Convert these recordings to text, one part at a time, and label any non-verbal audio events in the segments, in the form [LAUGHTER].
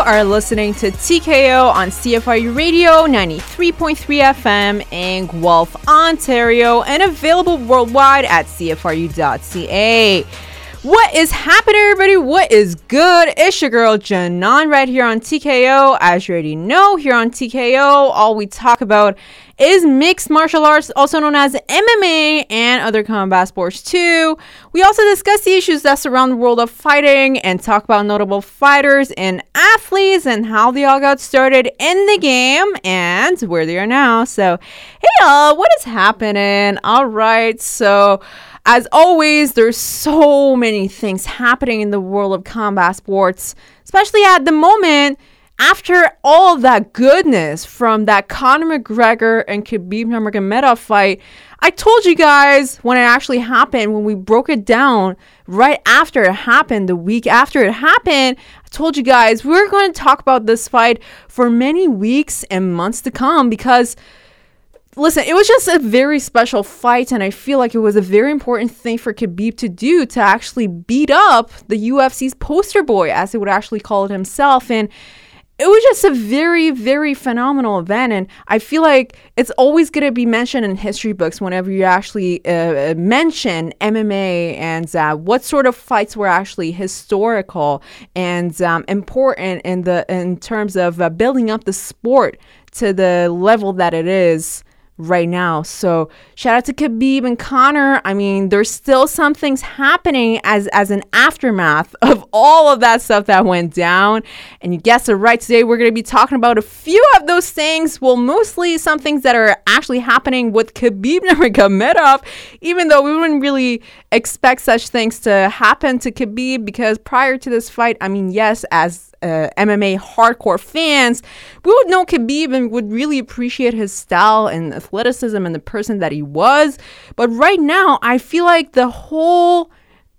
are listening to TKO on CFRU Radio 93.3 FM in Guelph, Ontario, and available worldwide at CFRU.ca. What is happening, everybody? What is good? It's your girl Janan right here on TKO. As you already know, here on TKO, all we talk about is mixed martial arts, also known as MMA, and other combat sports too. We also discuss the issues that surround the world of fighting and talk about notable fighters and athletes and how they all got started in the game and where they are now. So, hey y'all, what is happening? All right, so as always, there's so many things happening in the world of combat sports, especially at the moment after all that goodness from that Conor McGregor and Khabib Nurmagomedov fight, I told you guys when it actually happened, when we broke it down right after it happened, the week after it happened, I told you guys we we're going to talk about this fight for many weeks and months to come because listen, it was just a very special fight, and I feel like it was a very important thing for Khabib to do to actually beat up the UFC's poster boy, as he would actually call it himself. And it was just a very, very phenomenal event. And I feel like it's always going to be mentioned in history books whenever you actually uh, mention MMA and uh, what sort of fights were actually historical and um, important in the in terms of uh, building up the sport to the level that it is right now. So shout out to Khabib and Conor. I mean, there's still some things happening as as an aftermath of all of that stuff that went down. And you guessed it right. Today we're going to be talking about a few of those things. Well, mostly some things that are actually happening with Khabib [LAUGHS] Nurmagomedov, even though we wouldn't really expect such things to happen to Khabib because prior to this fight, I mean, yes, as uh, MMA hardcore fans, we would know Khabib and would really appreciate his style and athleticism and the person that he was. But right now, I feel like the whole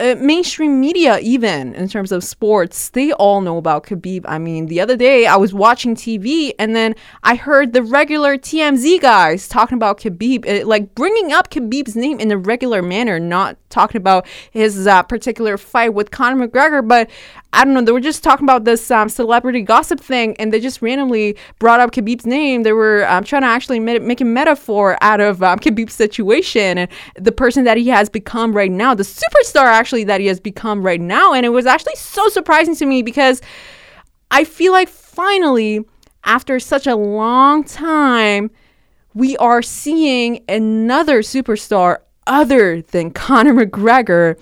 uh, mainstream media, even in terms of sports, they all know about Khabib. I mean, the other day I was watching TV and then I heard the regular TMZ guys talking about Khabib, uh, like bringing up Khabib's name in a regular manner, not talking about his uh, particular fight with Conor McGregor. But I don't know, they were just talking about this um, celebrity gossip thing and they just randomly brought up Khabib's name. They were um, trying to actually make, make a metaphor out of um, Khabib's situation and the person that he has become right now, the superstar actually that he has become right now. And it was actually so surprising to me because I feel like finally, after such a long time, we are seeing another superstar other than Conor McGregor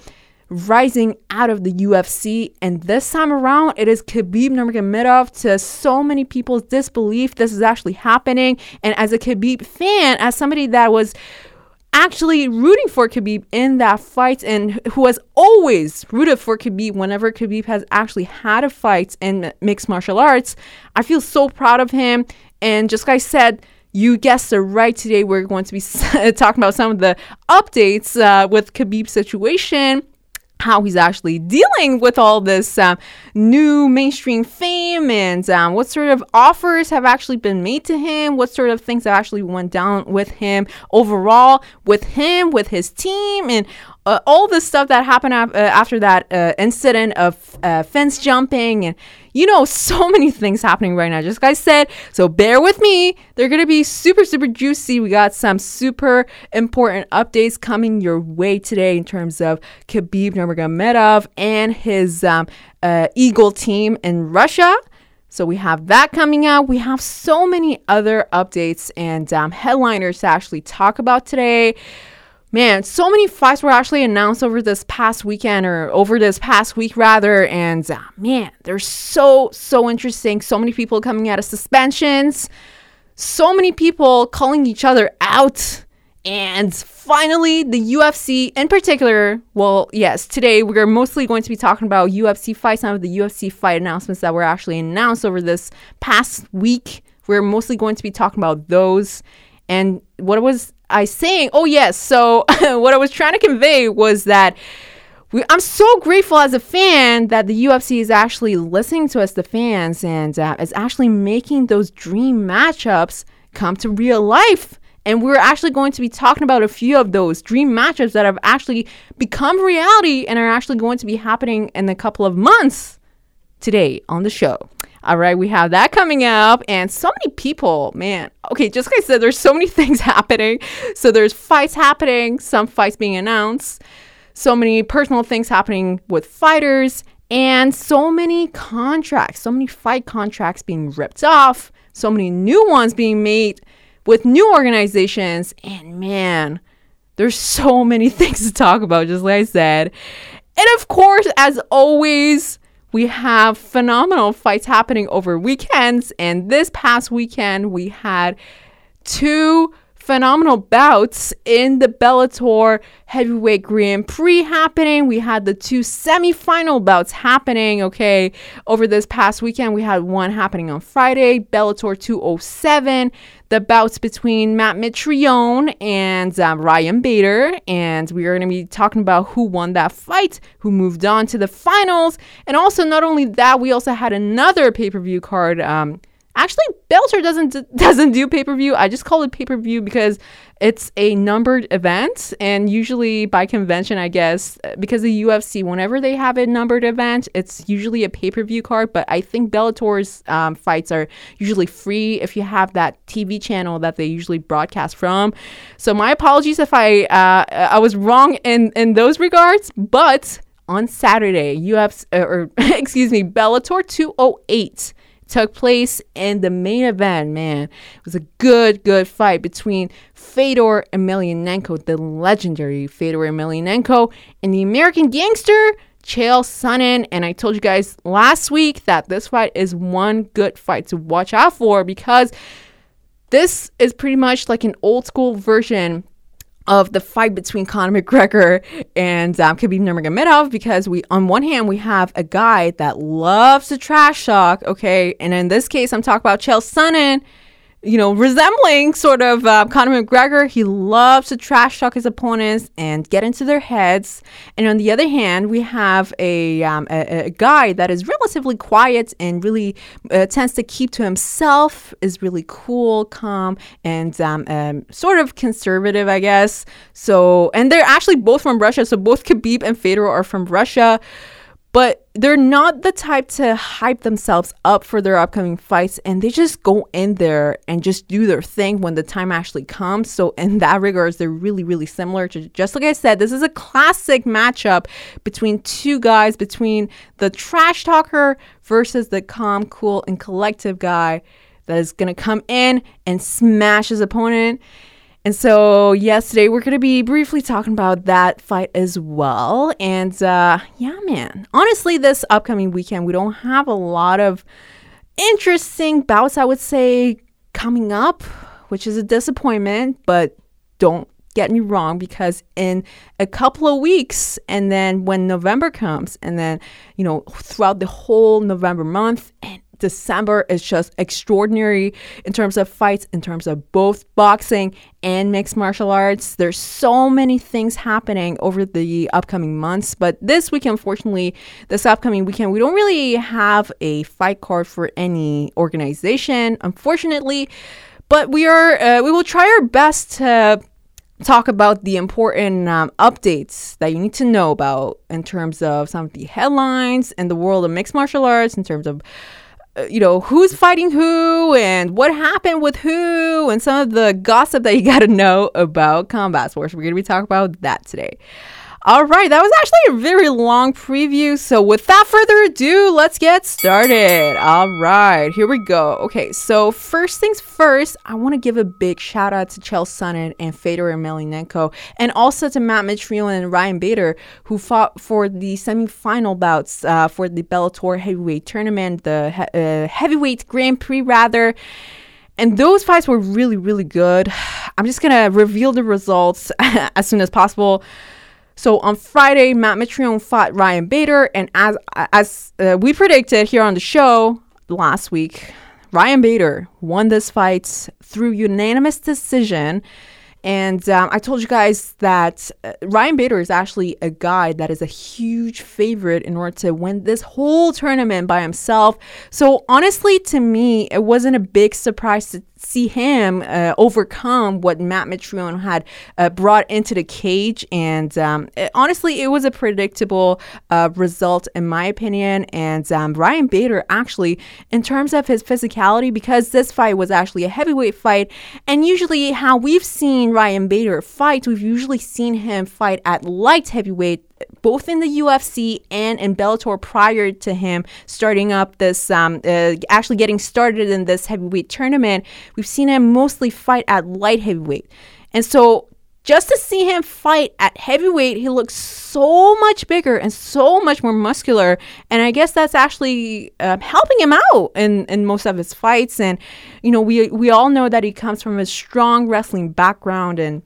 rising out of the UFC. And this time around, it is Khabib Nurmagomedov. To so many people's disbelief, this is actually happening. And as a Khabib fan, as somebody that was actually rooting for Khabib in that fight and who has always rooted for Khabib whenever Khabib has actually had a fight in mixed martial arts, I feel so proud of him. And just like I said, you guessed it right. Today we're going to be [LAUGHS] talking about some of the updates uh, with Khabib's situation how he's actually dealing with all this um, new mainstream fame and um, what sort of offers have actually been made to him, what sort of things have actually went down with him overall, with him, with his team, and uh, all the stuff that happened ap- uh, after that uh, incident of uh, fence jumping and you know [LAUGHS] so many things happening right now. Just like i said so bear with me. They're gonna be super super juicy. We got some super important updates coming your way today in terms of khabib nurmagomedov and his um, uh, eagle team in russia. So we have that coming out. We have so many other updates and um, headliners to actually talk about today man, so many fights were actually announced over this past weekend or over this past week rather. And uh, man, they're so, so interesting. So many people coming out of suspensions, so many people calling each other out. And finally, the UFC in particular, well, yes, today we're mostly going to be talking about UFC fights, some of the UFC fight announcements that were actually announced over this past week. We're mostly going to be talking about those. And what was I saying? Oh, yes. So, [LAUGHS] what I was trying to convey was that we, I'm so grateful as a fan that the UFC is actually listening to us, the fans, and uh, is actually making those dream matchups come to real life. And we're actually going to be talking about a few of those dream matchups that have actually become reality and are actually going to be happening in a couple of months today on the show. All right, we have that coming up, and so many people, man. Okay, just like I said, there's so many [LAUGHS] things happening. So there's fights happening, some fights being announced, so many personal things happening with fighters, and so many contracts, so many fight contracts being ripped off, so many new ones being made with new organizations, and man, there's so many [LAUGHS] things to talk about, just like I said. And of course, as always, we have phenomenal fights happening over weekends. And this past weekend, we had two phenomenal bouts in the Bellator Heavyweight Grand Prix happening. We had the two semi-final bouts happening, okay, over this past weekend. We had one happening on Friday, Bellator 207, the bouts between Matt Mitrione and um, Ryan Bader. And we are going to be talking about who won that fight, who moved on to the finals. And also, not only that, we also had another pay-per-view card um, Actually, Bellator doesn't [LAUGHS] doesn't do pay per view. I just call it pay per view because it's a numbered event, and usually by convention, I guess, uh, because the UFC, whenever they have a numbered event, it's usually a pay per view card. But I think Bellator's um, fights are usually free if you have that TV channel that they usually broadcast from. So my apologies if I uh, I was wrong in in those regards, but on Saturday, UFC uh, or [LAUGHS] excuse me, Bellator 208 took place in the main event, man. It was a good, good fight between Fedor Emelianenko, the legendary Fedor Emelianenko, and the American gangster Chael Sonnen. And I told you guys last week that this fight is one good fight to watch out for because this is pretty much like an old school version of the fight between Conor McGregor and um, Khabib Nurmagomedov because we, on one hand, we have a guy that loves to trash talk, okay, and in this case, I'm talking about Chael Sonnen you know, resembling sort of uh, Conor McGregor. He loves to trash talk his opponents and get into their heads. And on the other hand, we have a, um, a, a, guy that is relatively quiet and really uh, tends to keep to himself, is really cool, calm, and um, um, sort of conservative, I guess. So, and they're actually both from Russia. So both Khabib and Fedor are from Russia but they're not the type to hype themselves up for their upcoming fights and they just go in there and just do their thing when the time actually comes. So in that regards they're really really similar to just like i said this is a classic matchup between two guys between the trash talker versus the calm cool and collective guy that is going to come in and smash his opponent and so, yesterday we're going to be briefly talking about that fight as well. And uh, yeah, man, honestly, this upcoming weekend, we don't have a lot of interesting bouts, I would say, coming up, which is a disappointment, but don't get me wrong because in a couple of weeks and then when november comes and then you know throughout the whole november month and December is just extraordinary in terms of fights, in terms of both boxing and mixed martial arts. There's so many things happening over the upcoming months, but this week, unfortunately, this upcoming weekend, we don't really have a fight card for any organization, unfortunately. But we are, uh, we will try our best to talk about the important um, updates that you need to know about in terms of some of the headlines in the world of mixed martial arts, in terms of Uh, you know, who's fighting who and what happened with who and some of the gossip that you got to know about combat sports. We're going to be talking about that today. All right, that was actually a very long preview. So, without further ado, let's get started. All right, here we go. Okay, so first things first, I want to give a big shout out to Chael Sonnen and Fedor Emelianenko, and also to Matt Mitrione and Ryan Bader, who fought for the semifinal bouts uh, for the Bellator heavyweight tournament, the he- uh, heavyweight Grand Prix, rather. And those fights were really, really good. [SIGHS] I'm just going to reveal the results [LAUGHS] as soon as possible. So on Friday, Matt Mitrione fought Ryan Bader, and as as uh, we predicted here on the show last week, Ryan Bader won this fight through unanimous decision. And um, I told you guys that uh, Ryan Bader is actually a guy that is a huge favorite in order to win this whole tournament by himself. So honestly, to me, it wasn't a big surprise to see him uh, overcome what Matt Mitrione had uh, brought into the cage. And um, it, honestly, it was a predictable uh, result, in my opinion. And um, Ryan Bader, actually, in terms of his physicality, because this fight was actually a heavyweight fight, and usually how we've seen Ryan Bader fight, we've usually seen him fight at light heavyweight both in the UFC and in Bellator prior to him starting up this, um, uh, actually getting started in this heavyweight tournament, we've seen him mostly fight at light heavyweight. And so just to see him fight at heavyweight, he looks so much bigger and so much more muscular. And I guess that's actually uh, helping him out in, in most of his fights. And, you know, we, we all know that he comes from a strong wrestling background and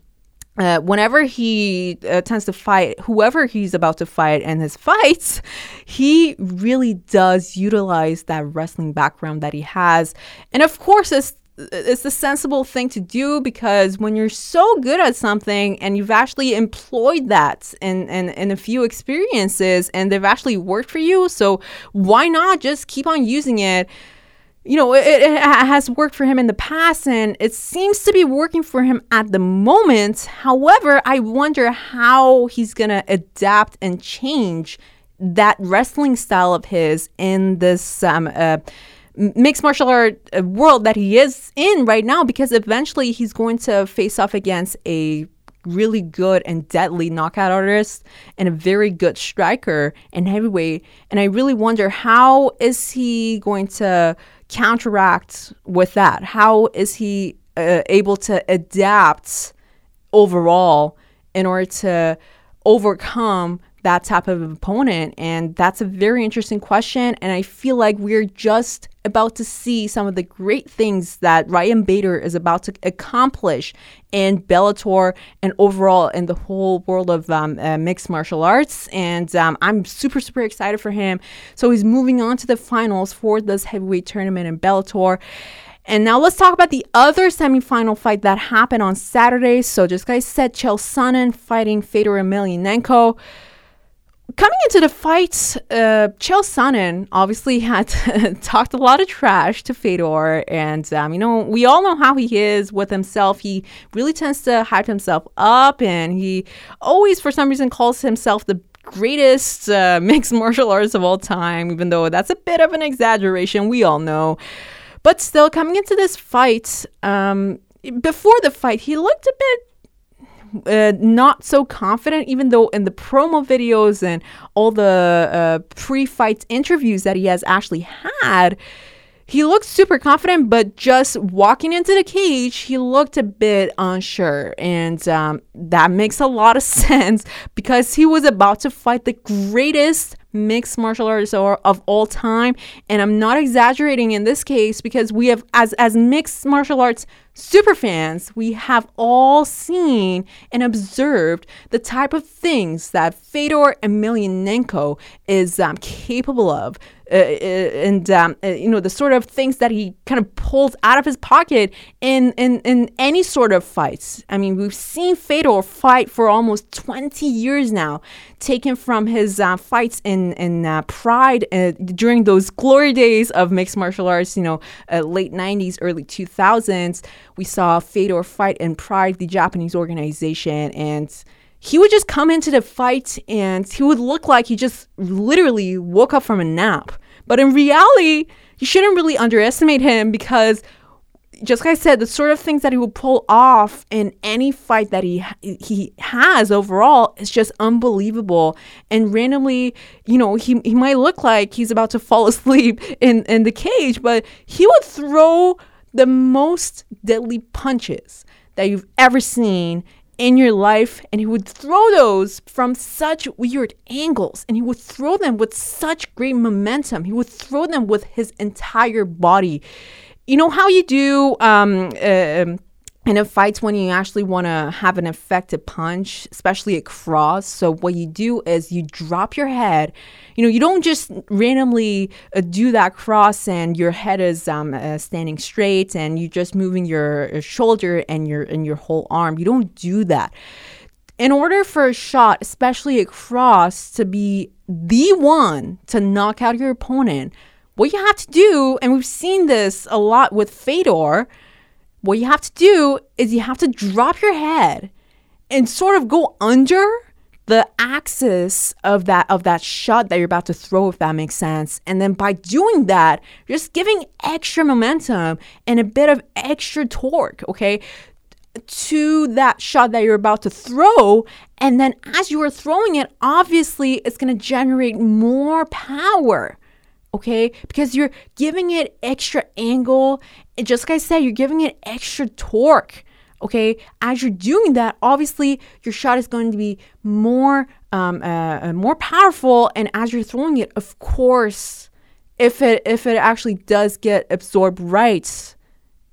uh, whenever he uh, tends to fight whoever he's about to fight in his [LAUGHS] fights, he really does utilize that wrestling background that he has. And of course, it's it's the sensible thing to do because when you're so good at something and you've actually employed that in, in, in a few experiences and they've actually worked for you, so why not just keep on using it? You know, it, it, has worked for him in the past and it seems to be working for him at the moment. However, I wonder how he's going to adapt and change that wrestling style of his in this um, uh, mixed martial art uh, world that he is in right now because eventually he's going to face off against a really good and deadly knockout artist and a very good striker in heavyweight and i really wonder how is he going to counteract with that? How is he uh, able to adapt overall in order to overcome that type of opponent? And that's a very interesting question. And I feel like we're just about to see some of the great things that Ryan Bader is about to accomplish in Bellator and overall in the whole world of um, uh, mixed martial arts. And um, I'm super, super excited for him. So he's moving on to the finals for this heavyweight tournament in Bellator. And now let's talk about the other semifinal fight that happened on Saturday. So just I said, Chael Sonnen fighting Fedor Emelianenko coming into the fight, uh, Chael Sonnen obviously had [LAUGHS] talked a lot of trash to Fedor, and um, you know we all know how he is with himself. He really tends to hype himself up, and he always, for some reason, calls himself the greatest uh, [LAUGHS] mixed martial artist of all time. Even though that's a bit of an exaggeration, we all know. But still, coming into this fight, um, before the fight, he looked a bit uh, not so confident, even though in the promo videos and all the uh, pre fight interviews that he has actually had, he looked super confident, but just walking into the cage, he looked a bit unsure. And um, that makes a lot of [LAUGHS] sense because he was about to fight the greatest mixed martial artists of all time. And I'm not exaggerating in this case because we have, as, as mixed martial arts super fans, we have all seen and observed the type of things that Fedor Emelianenko is um, capable of uh, uh, and um, uh, you know the sort of things that he kind of pulls out of his pocket in, in in any sort of fights. I mean, we've seen Fedor fight for almost 20 years now, taken from his uh, fights in in uh, Pride uh, during those glory days of mixed martial arts. You know, late 90s, early 2000s. We saw Fedor fight in Pride, the Japanese organization, and he would just come into the fight and he would look like he just literally woke up from a nap. But in reality, you shouldn't really underestimate him because just like I said, the sort of things that he will pull off in any fight that he he has overall is just unbelievable. And randomly, you know, he he might look like he's about to fall [LAUGHS] asleep in in the cage, but he would throw the most deadly punches that you've ever seen in your life and he would throw those from such weird angles and he would throw them with such great momentum. He would throw them with his entire body. You know how you do um, uh, in a fight when you actually want to have an effective punch, especially at cross. So what you do is you drop your head. You know, you don't just randomly uh, do that cross and your head is um, uh, standing straight and you're just moving your, your shoulder and your and your whole arm. You don't do that. In order for a shot, especially at cross, to be the one to knock out your opponent, what you have to do, and we've seen this a lot with Fedor what you have to do is you have to drop your head and sort of go under the axis of that of that shot that you're about to throw if that makes sense. And then by doing that just giving extra momentum and a bit of extra torque okay to that shot that you're about to throw. And then as you are throwing it obviously it's going to generate more power okay? Because you're giving it extra angle and just like i said you're giving it extra torque okay? As you're doing that obviously your shot is going to be more um, uh, uh, more powerful and as you're throwing it of course if it if it actually does get absorbed right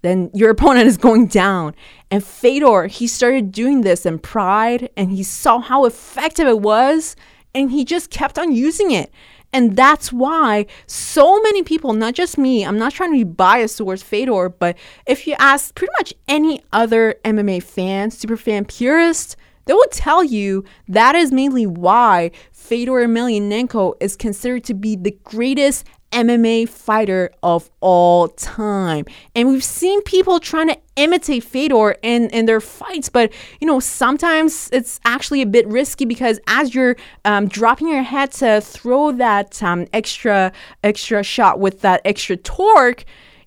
then your [LAUGHS] opponent is going down. And fedor he started doing this in pride and he saw how effective it was and he just kept on using it and that's why so many people, not just me, I'm not trying to be biased towards Fedor, but if you ask pretty much any other MMA fan, super fan purist, they will tell you that is mainly why Fedor Emelianenko is considered to be the greatest MMA fighter of all time. And we've seen people trying to imitate Fedor in, in their fights, but you know, sometimes it's actually a bit risky because as you're um, dropping your head to throw that um, extra extra shot with that extra torque,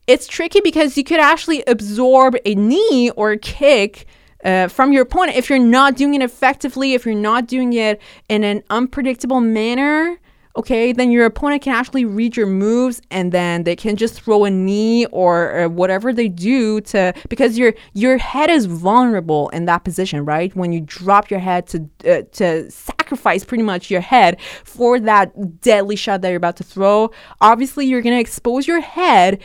it's tricky because you could actually absorb a knee or a kick. Uh, from your opponent, if you're not doing it effectively, if you're not doing it in an unpredictable manner, okay, then your opponent can actually read your moves and then they can just throw a knee or, or, whatever they do to because your your head is vulnerable in that position, right? When you drop your head to uh, to sacrifice pretty much your head for that deadly shot that you're about to throw, obviously you're going to expose your head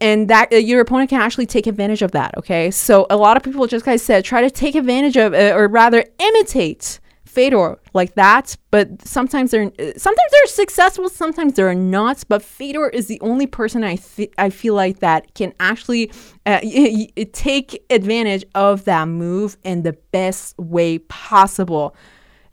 and that uh, your opponent can actually take advantage of that okay so a lot of people just i said try to take advantage of uh, or rather imitate Fedor like that, but sometimes they're sometimes they're successful, sometimes they're not. But Fedor is the only person I th- I feel like that can actually uh, y- y- take advantage of that move in the best way possible.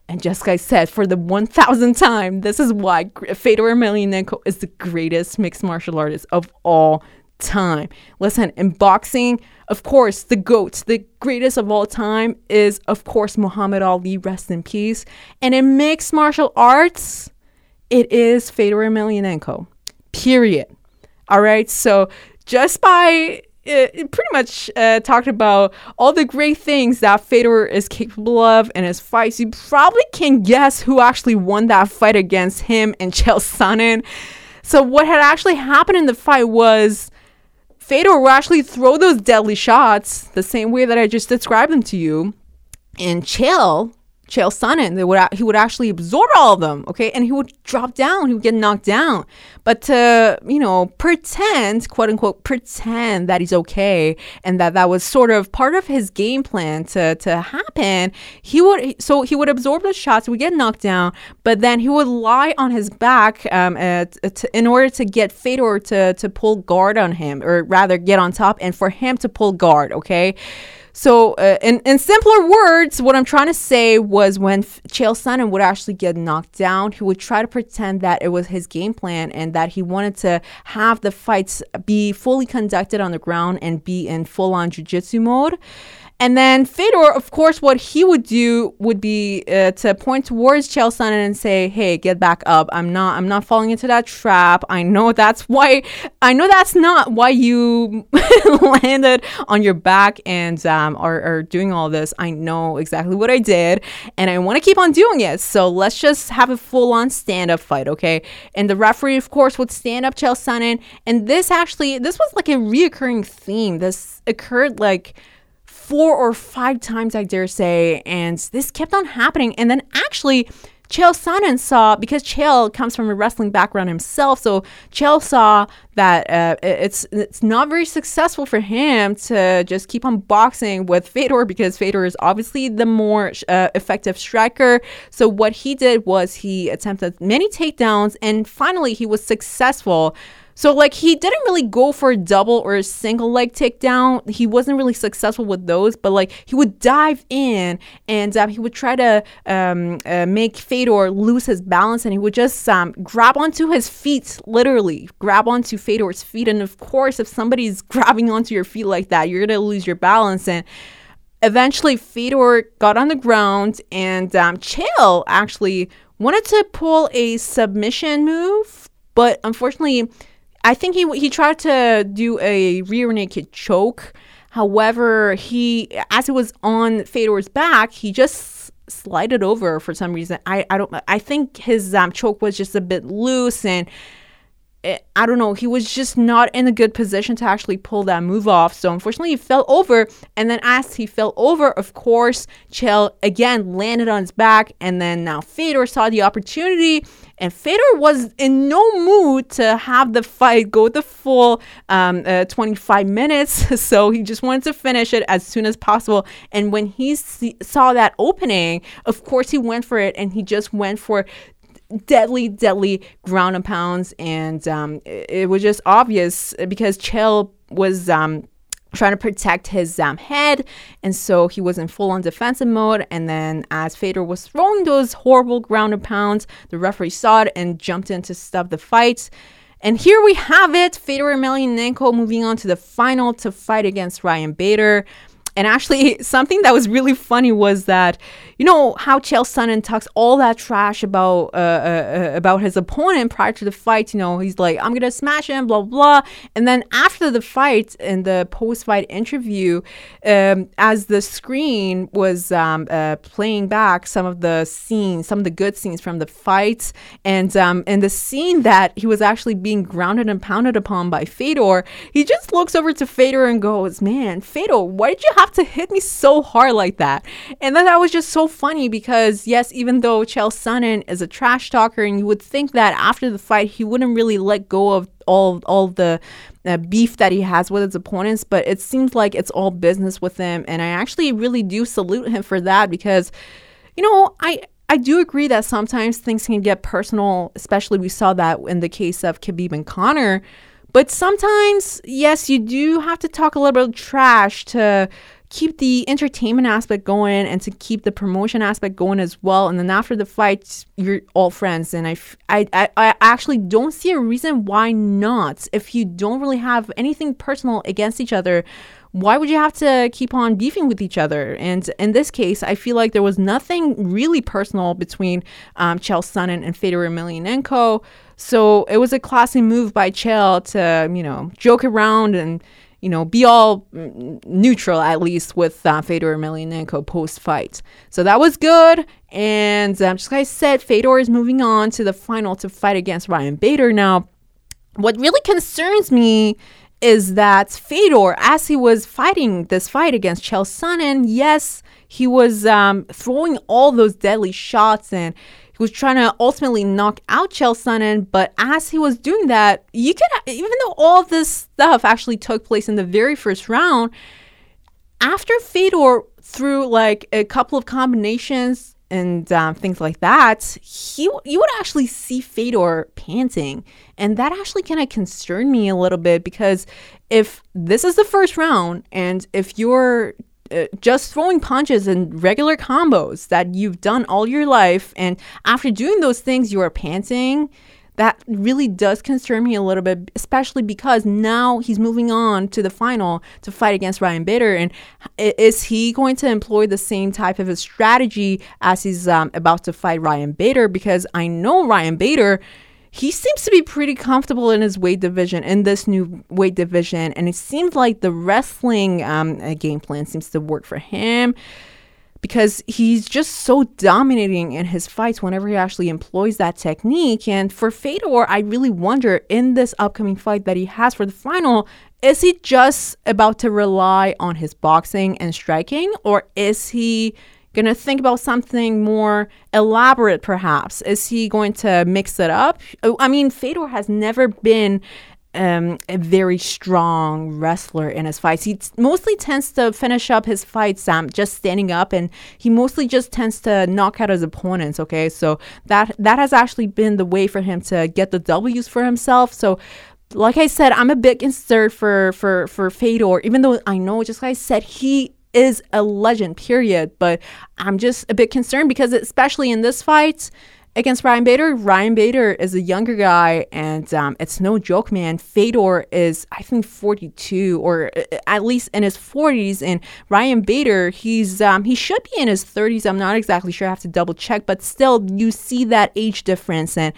And just like I said, for the 1000th time, this is why Fedor Emelianenko is the greatest mixed martial artist of all time. Listen, in boxing, of course, the GOAT, the greatest of all time, is of course Muhammad Ali, rest in peace. And in mixed martial arts, it is Fedor Emelianenko. Period. All right. So just by uh, pretty much uh, talked about all the great things that Fedor is capable of in his fights. You probably can guess who actually won that fight against him and Chael Sonnen. So what had actually happened in the fight was Fedor will actually throw those deadly shots the same way that I just described them to you. And Chael, Chael Sonnen, they would he would actually absorb all of them, okay, and he would drop down, he would get knocked down. But to you know pretend, quote unquote, pretend that he's okay and that that was sort of part of his game plan to to happen, he would so he would absorb the shots, he would get knocked down, but then he would lie on his back um, at, to, in order to get Fedor to to pull guard on him, or rather get on top, and for him to pull guard, okay. So, uh, in, in simpler words, what I'm trying to say was when F- Chael Sonnen would actually get knocked down, he would try to pretend that it was his game plan and that he wanted to have the fights be fully conducted on the ground and be in full on jiu jitsu mode. And then Fedor, of course, what he would do would be uh, to point towards Chael Sonnen and say, "Hey, get back up! I'm not, I'm not falling into that trap. I know that's why. I know that's not why you [LAUGHS] landed on your back and um, are, are doing all this. I know exactly what I did, and I want to keep on doing it. So let's just have a full-on stand-up fight, okay? And the referee, of course, would stand up Chael Sonnen, and this actually, this was like a reoccurring theme. This occurred like." Four or five times, I dare say. And this kept on happening. And then actually, Chael Sonnen saw, because Chael comes from a wrestling background himself, so Chael saw that uh, it's it's not very successful for him to just keep on boxing with Fedor because Fedor is obviously the more uh, effective striker. So what he did was he attempted many takedowns, and finally he was successful So like he didn't really go for a double or a single leg takedown. He wasn't really successful with those, but like he would dive in and uh, he would try to um, uh, make Fedor lose his balance, and he would just um, grab onto his feet, literally grab onto Fedor's feet. And of course, if somebody's [LAUGHS] grabbing onto your feet like that, you're gonna lose your balance and eventually Fedor got on the ground and um, Chael actually wanted to pull a submission move, but unfortunately I think he he tried to do a rear naked choke. However, he as it was on Fedor's back, he just slided over for some reason. I, I don't I think his um, choke was just a bit loose and it, I don't know, he was just not in a good position to actually pull that move off. So unfortunately, he fell over. And then as he fell over, of course, Chael again landed on his back. And then now Fedor saw the opportunity and Fedor was in no mood to have the fight go the full um, uh, 25 minutes. [LAUGHS] So he just wanted to finish it as soon as possible. And when he see- saw that opening, of course, he went for it and he just went for deadly, deadly ground and pounds. And um, it, it, was just obvious because Chael was. Um, trying to protect his um, head. And so he was in full on defensive mode. And then as Fedor was throwing those horrible ground and pounds, the referee saw it and jumped in to stop the fight. And here we have it Fedor Emelianenko moving on to the final to fight against Ryan Bader. And actually, [LAUGHS] something that was really funny was that, you know, how Chael Sonnen talks all that trash about uh, uh, uh, about his opponent prior to the fight. You know, he's like, "I'm gonna smash him," blah blah. And then after the fight, in the post-fight interview, um, as the screen was um, uh, playing back some of the scenes, some of the good scenes from the fight, and um, and the scene that he was actually being grounded and pounded upon by Fedor, he just looks over to Fedor and goes, "Man, Fedor, why did you have?" Have to hit me so hard like that? And then that was just so funny because, yes, even though Chael Sonnen is a trash talker, and you would think that after the fight he wouldn't really let go of all all the uh, beef that he has with his opponents, but it seems like it's all business with him. And I actually really do salute him for that because, you know, I. I do agree that sometimes things can get personal, especially we saw that in the case of Khabib and Conor. But sometimes, yes, you do have to talk a little bit of trash to keep the entertainment aspect going and to keep the promotion aspect going as well. And then after the fight, you're all friends. And I, I, I, actually don't see a reason why not. If you don't really have anything personal against each other, why would you have to keep on beefing with each other? And in this case, I feel like there was nothing really personal between um, Chael Sonnen and Fedor Emelianenko. So it was a classy move by Chael to, you know, joke around and you know, be all neutral at least with uh, Fedor Emelianenko post fight. So that was good. And um, just like I said, Fedor is moving on to the final to fight against Ryan Bader. Now, what really concerns me is that Fedor, as he was fighting this fight against Chael Sonnen, yes, he was um, throwing all those deadly shots and he was trying to ultimately knock out Chael Sonnen, but as he was doing that, you could even though all this stuff actually took place in the very first round, after Fedor threw like a couple of combinations and um, things like that, he you would actually see Fedor panting, and that actually kind of concerned me a little bit because if this is the first round, and if you're uh, just throwing punches and regular combos that you've done all your life. And after doing those things, you are panting. That really does concern me a little bit, especially because now he's moving on to the final to fight against Ryan Bader. And is he going to employ the same type of a strategy as he's um, about to fight Ryan Bader? Because I know Ryan Bader he seems to be pretty comfortable in his weight division, in this new weight division. And it seems like the wrestling um, uh, game plan seems to work for him because he's just so dominating in his fights whenever he actually employs that technique. And for Fedor, I really wonder in this upcoming fight that he has for the final, is he just about to rely on his boxing and striking, or is he going to think about something more elaborate, perhaps? Is he going to mix it up? Oh, I mean, Fedor has never been um, a very strong wrestler in his fights. He t- mostly tends to finish up his fights um, just standing up, and he mostly just tends to knock out his opponents. Okay, so that that has actually been the way for him to get the W's for himself. So like I said, I'm a bit concerned for for for Fedor, even though I know, just like I said, he is a legend. Period. But I'm just a bit concerned because, especially in this fight against Ryan Bader, Ryan Bader is a younger guy, and um, it's no joke, man. Fedor is, I think, 42 or uh, at least in his 40s, and Ryan Bader, he's um, he should be in his 30s. I'm not exactly sure. I have to double check, but still, you see that age difference and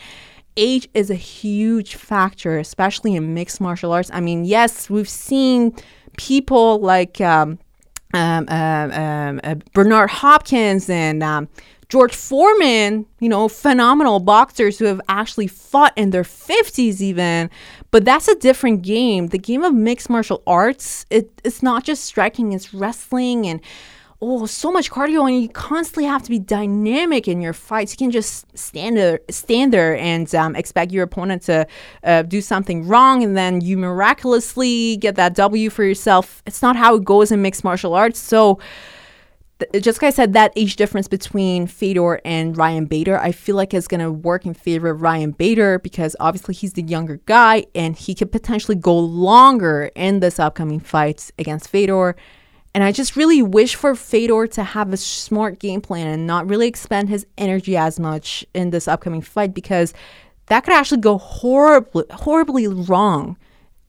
age is a huge factor, especially in mixed martial arts. I mean, yes, we've seen people like um, um, um, um uh, Bernard Hopkins and um, George Foreman, you know, phenomenal boxers who have actually fought in their 50s even. But that's a different game. The game of mixed martial arts, it, it's not just striking, it's wrestling and oh, so much cardio, and you constantly have to be dynamic in your fights. You can just stand there, stand there, and um, expect your opponent to uh, do something wrong, and then you miraculously get that W for yourself. It's not how it goes in mixed martial arts. So. just like I said, that age difference between Fedor and Ryan Bader, I feel like is going to work in favor of Ryan Bader because obviously he's the younger guy and he could potentially go longer in this upcoming fight against Fedor. And I just really wish for Fedor to have a smart game plan and not really expend his energy as much in this upcoming fight because that could actually go horribly, horribly wrong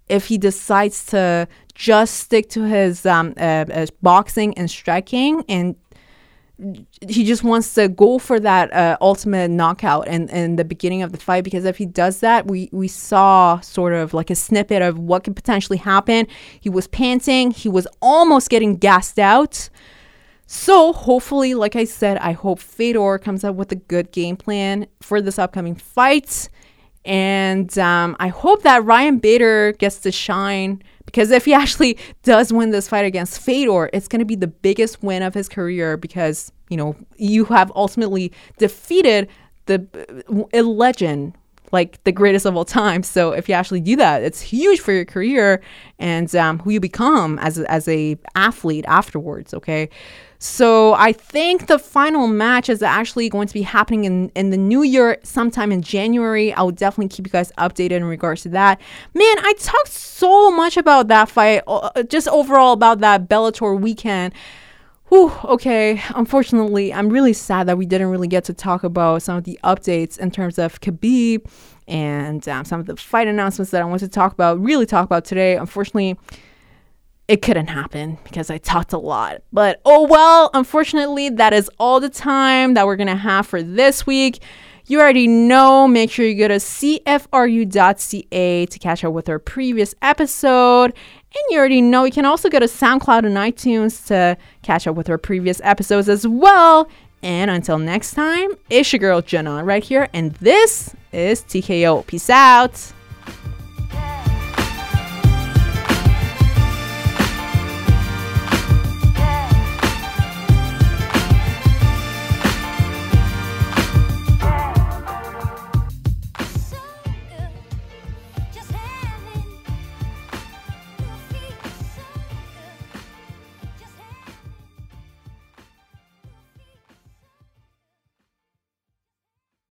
if he decides to just stick to his um, uh, uh, boxing and striking and he just wants to go for that uh, ultimate knockout in, in the beginning of the fight because if he does that, we, we saw sort of like a snippet of what could potentially happen. He was panting, he was almost getting gassed out. So hopefully, like I said, I hope Fedor comes up with a good game plan for this upcoming fight. And um, I hope that Ryan Bader gets to shine because if he [LAUGHS] actually does win this fight against Fedor, it's going to be the biggest win of his career because, you know, you have ultimately defeated the a legend like the greatest of all time. So if you actually do that, it's huge for your career and um, who you become as as a athlete afterwards. Okay, so I think the final match is actually going to be happening in, in the new year, sometime in January. I will definitely keep you guys updated in regards to that. Man, I talked so much about that fight, uh, just overall about that Bellator weekend. Whew, okay. Unfortunately, I'm really sad that we didn't really get to talk about some of the updates in terms of Khabib and um, some of the fight announcements that I want to talk about, really talk about today. Unfortunately, it couldn't happen because I talked a lot. But oh well, unfortunately, that is all the time that we're going to have for this week. You already know, make sure you go to cfru.ca to catch up with our previous episode. And you already know you can also go to SoundCloud and iTunes to catch up with our previous episodes as well. And until next time, it's your girl Jenna right here, and this is TKO. Peace out.